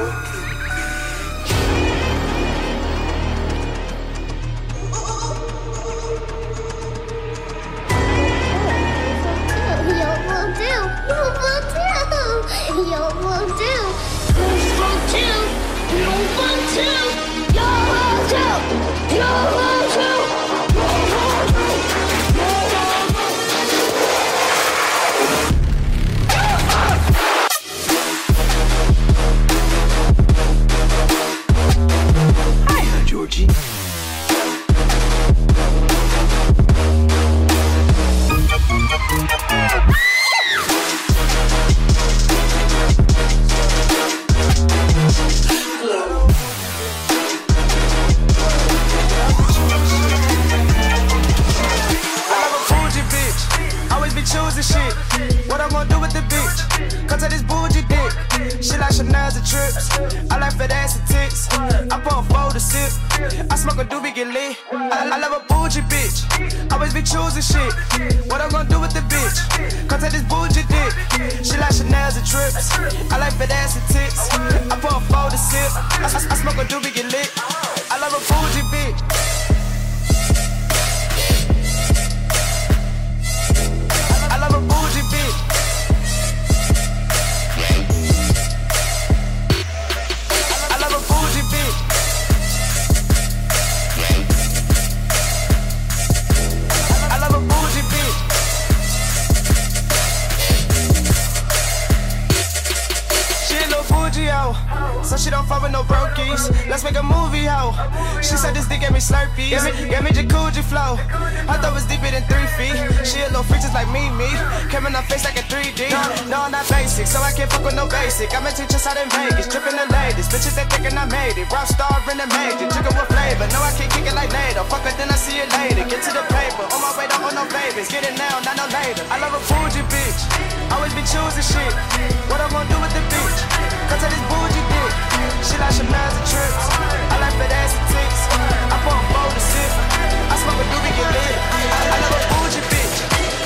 Okay. and shit. so she don't fuck with no brokies. Let's make a movie, ho. She said this dick gave me slurpees, gave me jacuzzi flow. I thought it was deeper than three feet. She a little freak just like me, me. Came in her face like a 3D. No, I'm not basic, so I can't fuck with no basic. I'm a teacher, out in Vegas, tripping the ladies. Bitches they thinking I made it. Rock star in the major, chicken with flavor. No, I can't kick it like later. Fuck her, then I see you later. Get to the paper. On my way, don't want no babies. Get it now, not no later. I love a Fuji bitch. Always be choosing shit. What I'm gonna do with the bitch? Cut to this bougie she like Shemaz and trips. I like that ass and tits. I pump bold to sip. I smoke a doobie get lit. I love a bougie bitch.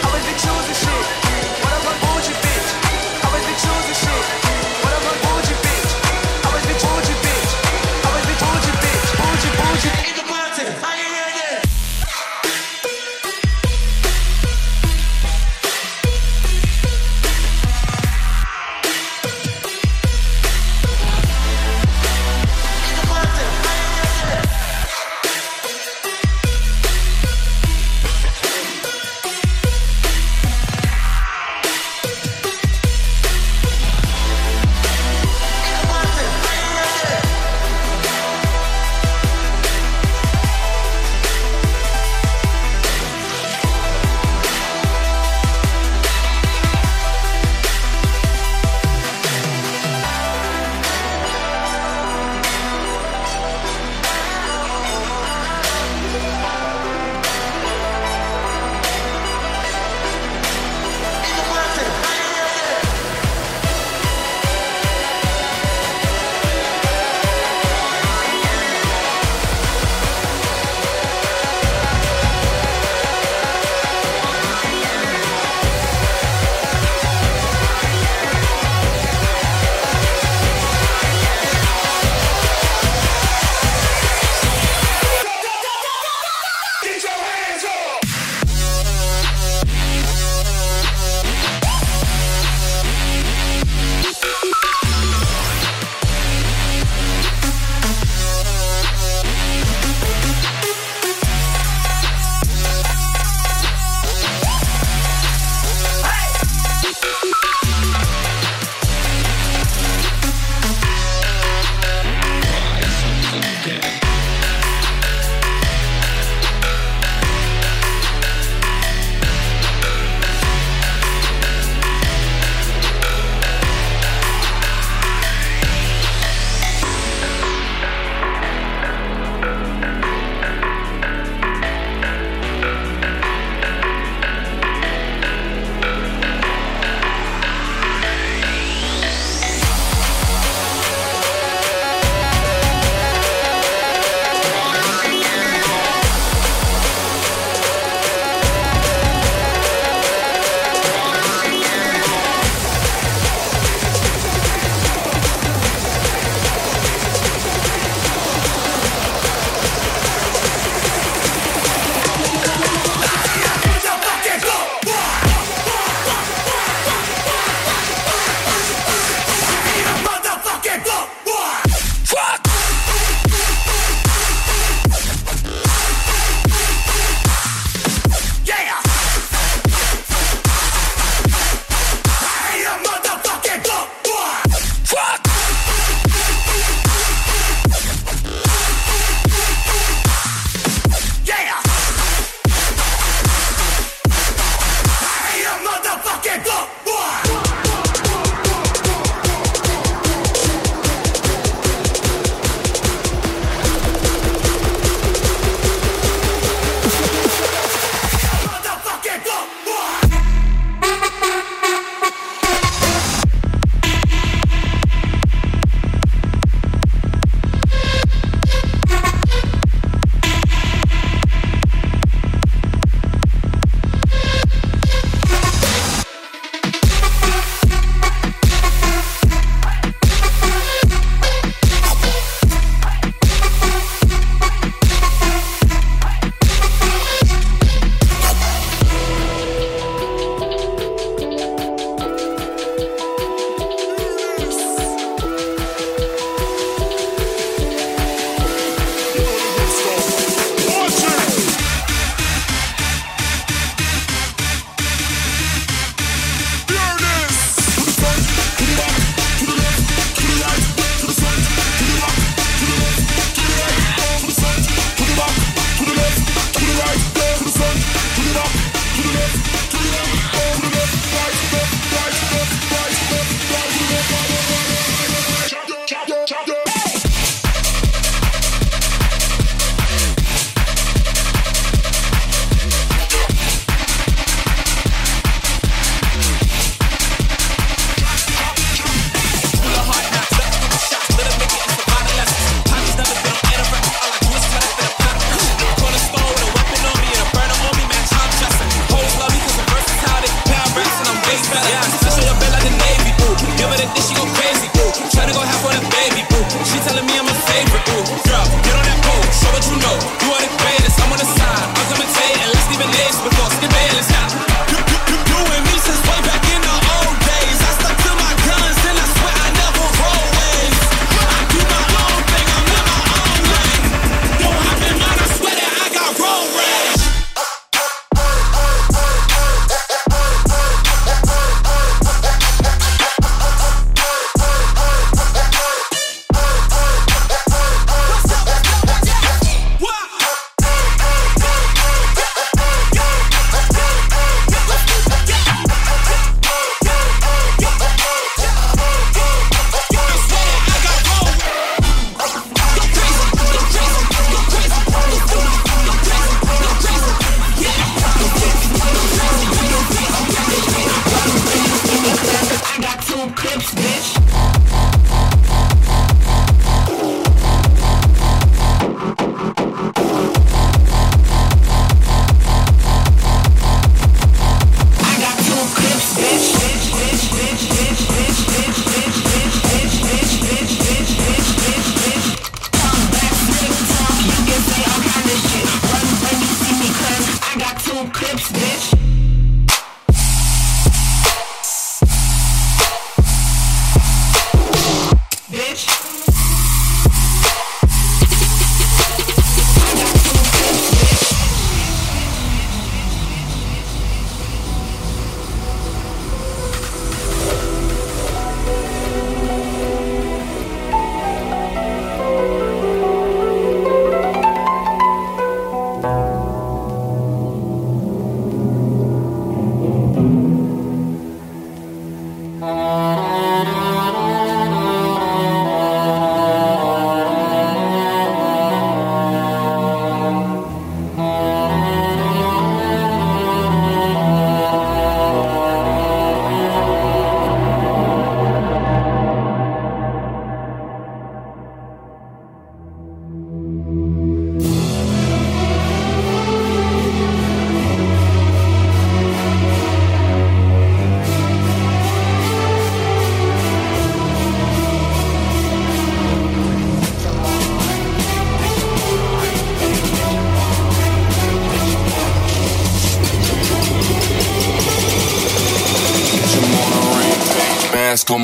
Always be choosing shit. What up, a bougie bitch? Always be choosing shit. What up, a bougie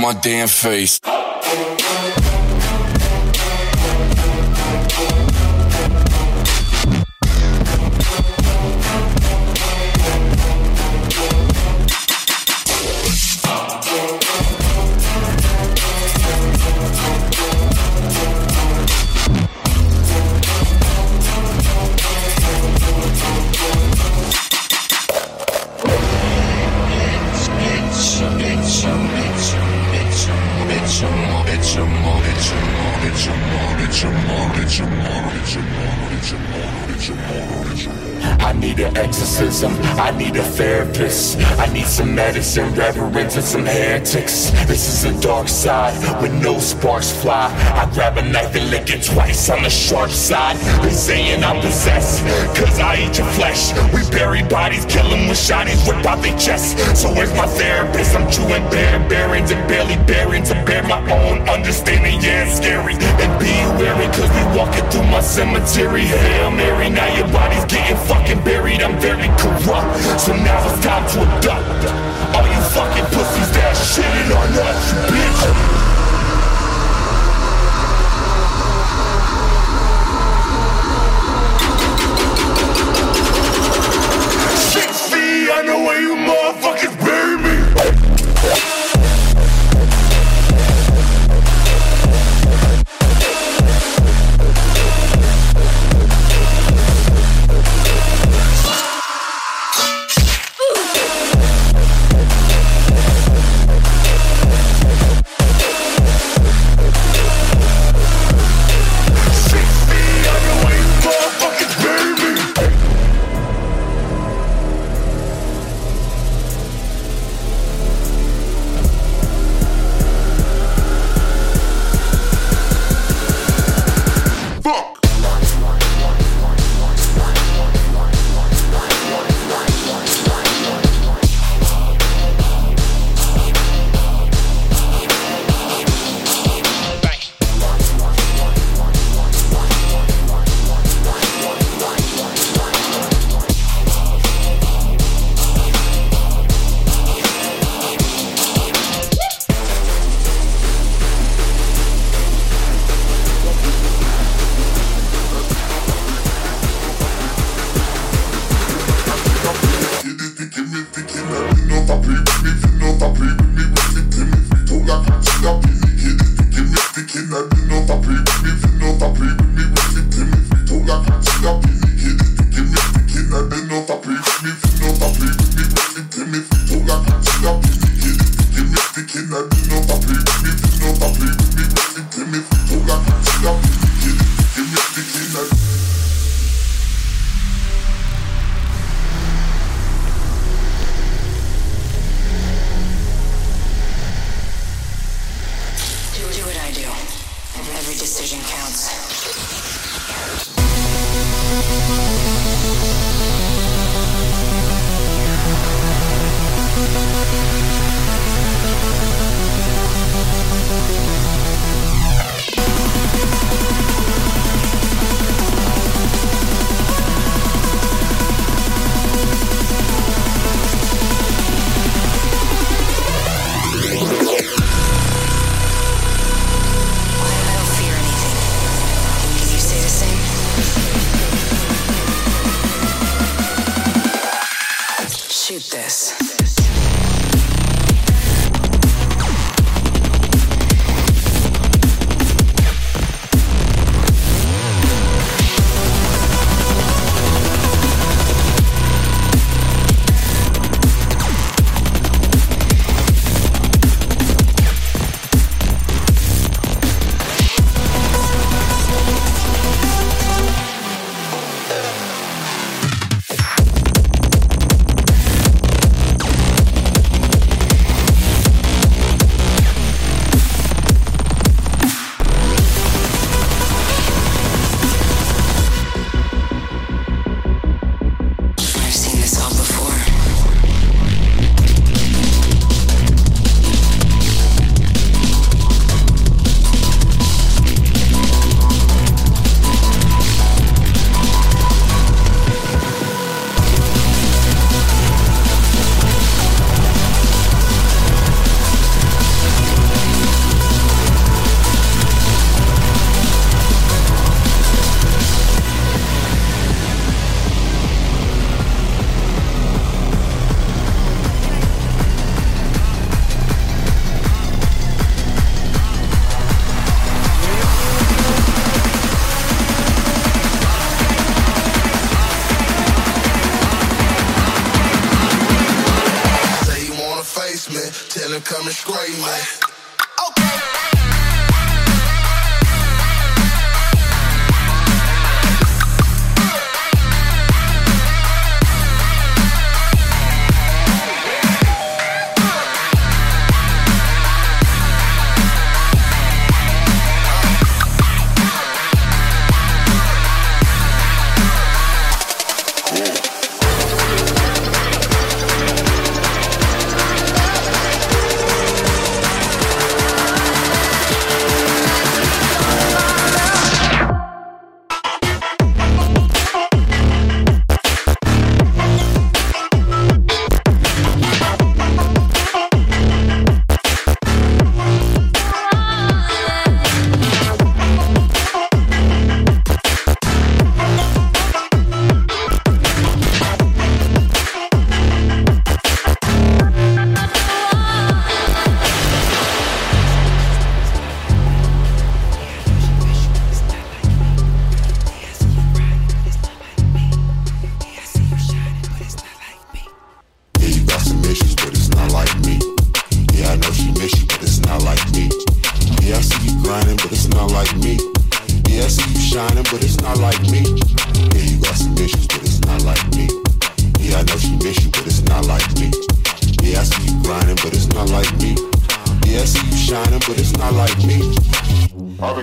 my damn face. Medicine, reverence, and some heretics. This is a dark side with no sparks fly. I grab a knife and lick it twice on the sharp side. They saying I'm possessed, cause I eat your flesh. We bury bodies, kill them with shotties, whip out their chests. So where's my therapist? I'm chewing bare bearings and barely bearing to bear my own understanding. Yeah, it's scary. And be wary, cause we walking through my cemetery. Hail Mary, now your body's getting fucking buried. I'm very corrupt, so now it's time to adopt. All you fucking pussies that shitting on us, bitch. I know where you motherfuckers bury me.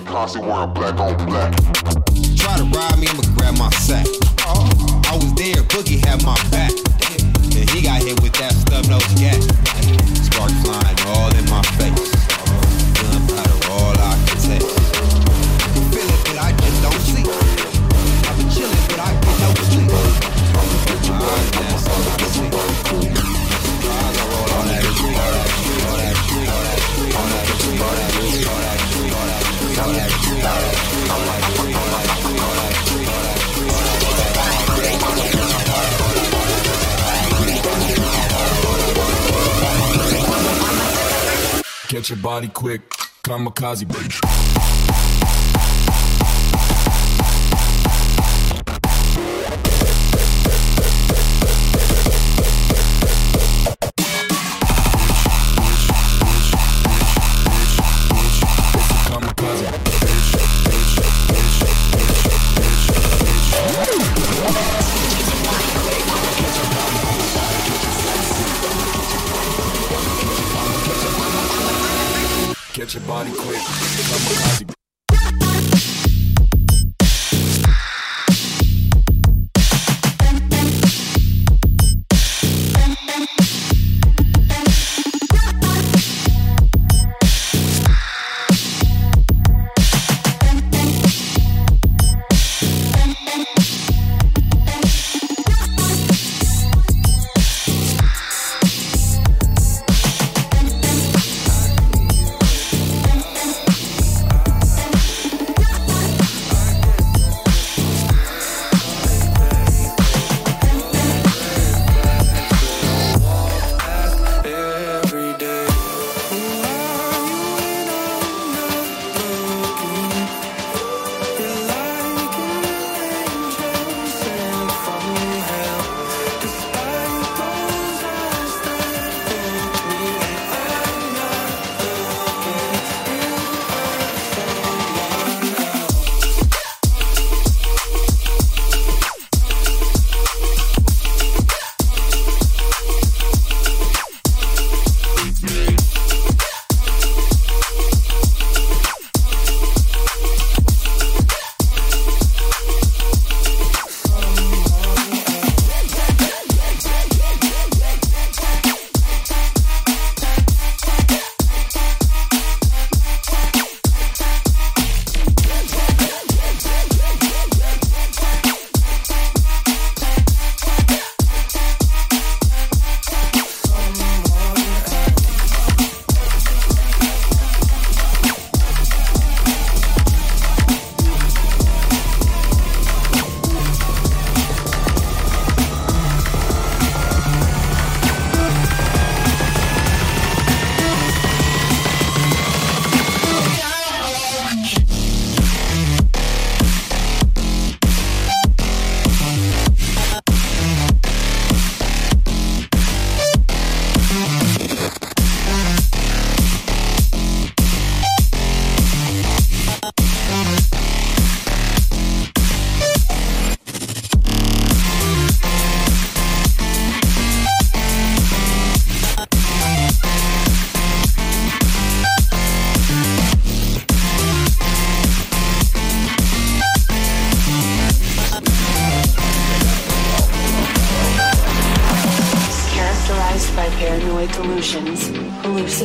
posse wearing black on black. Try to rob me, I'ma grab my sack. I was there, Boogie had my back. and he got hit with that stub nose gas. Spark flying all in my face. your body quick. Kamikaze, bitch.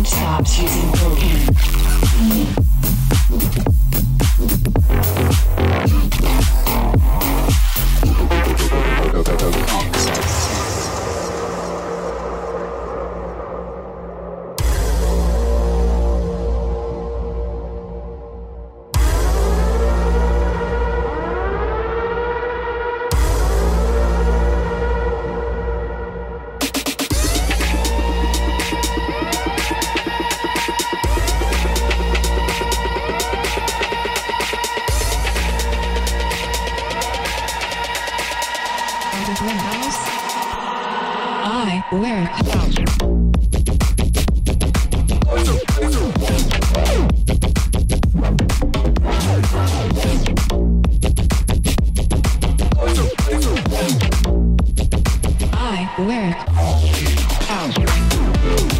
stops using cocaine. work out.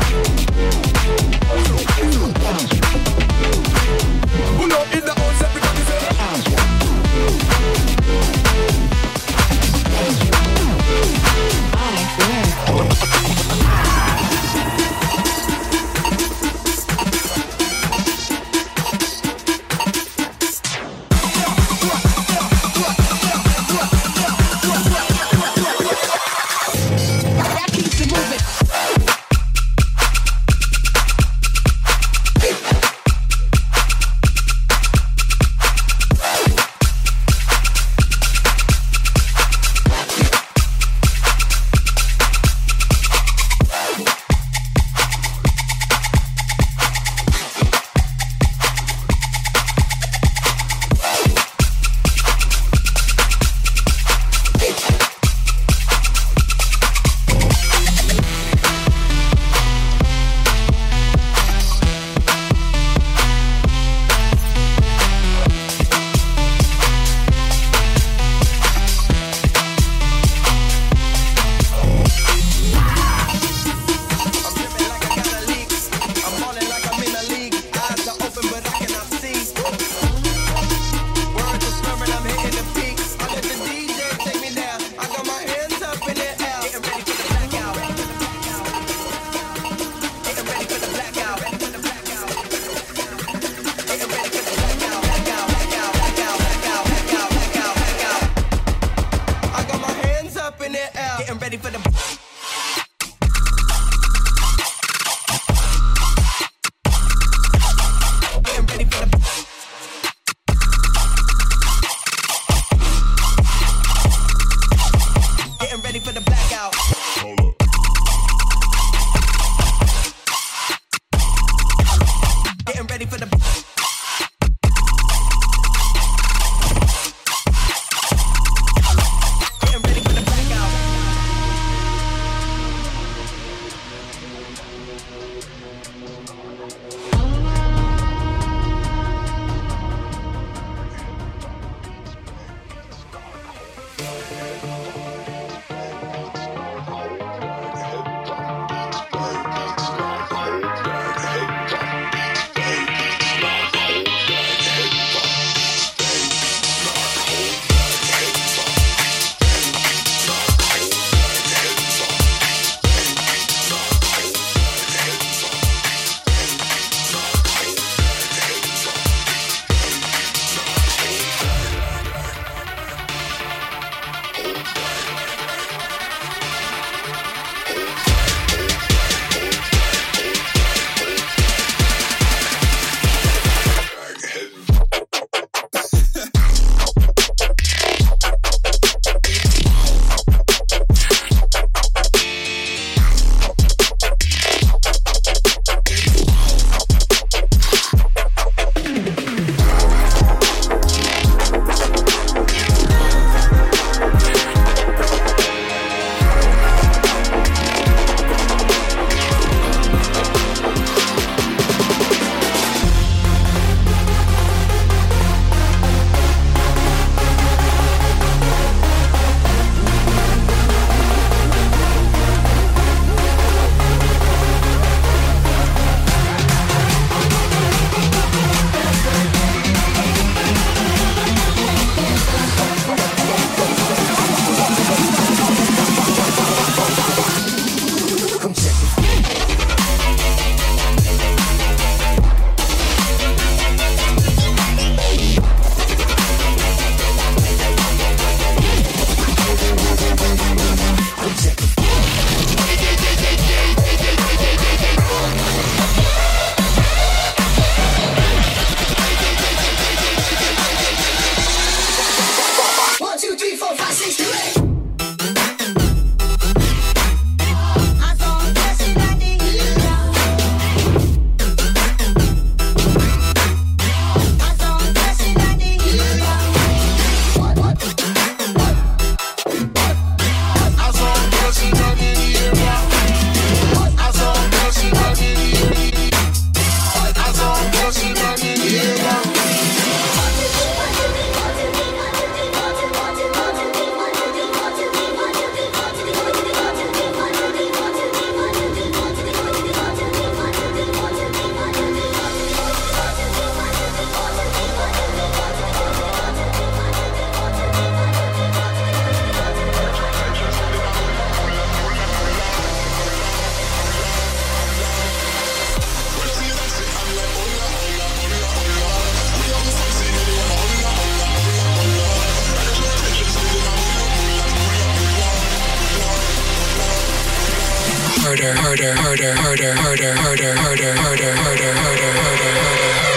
Harder, harder, harder, harder, harder, harder, harder, harder, harder, harder, harder. This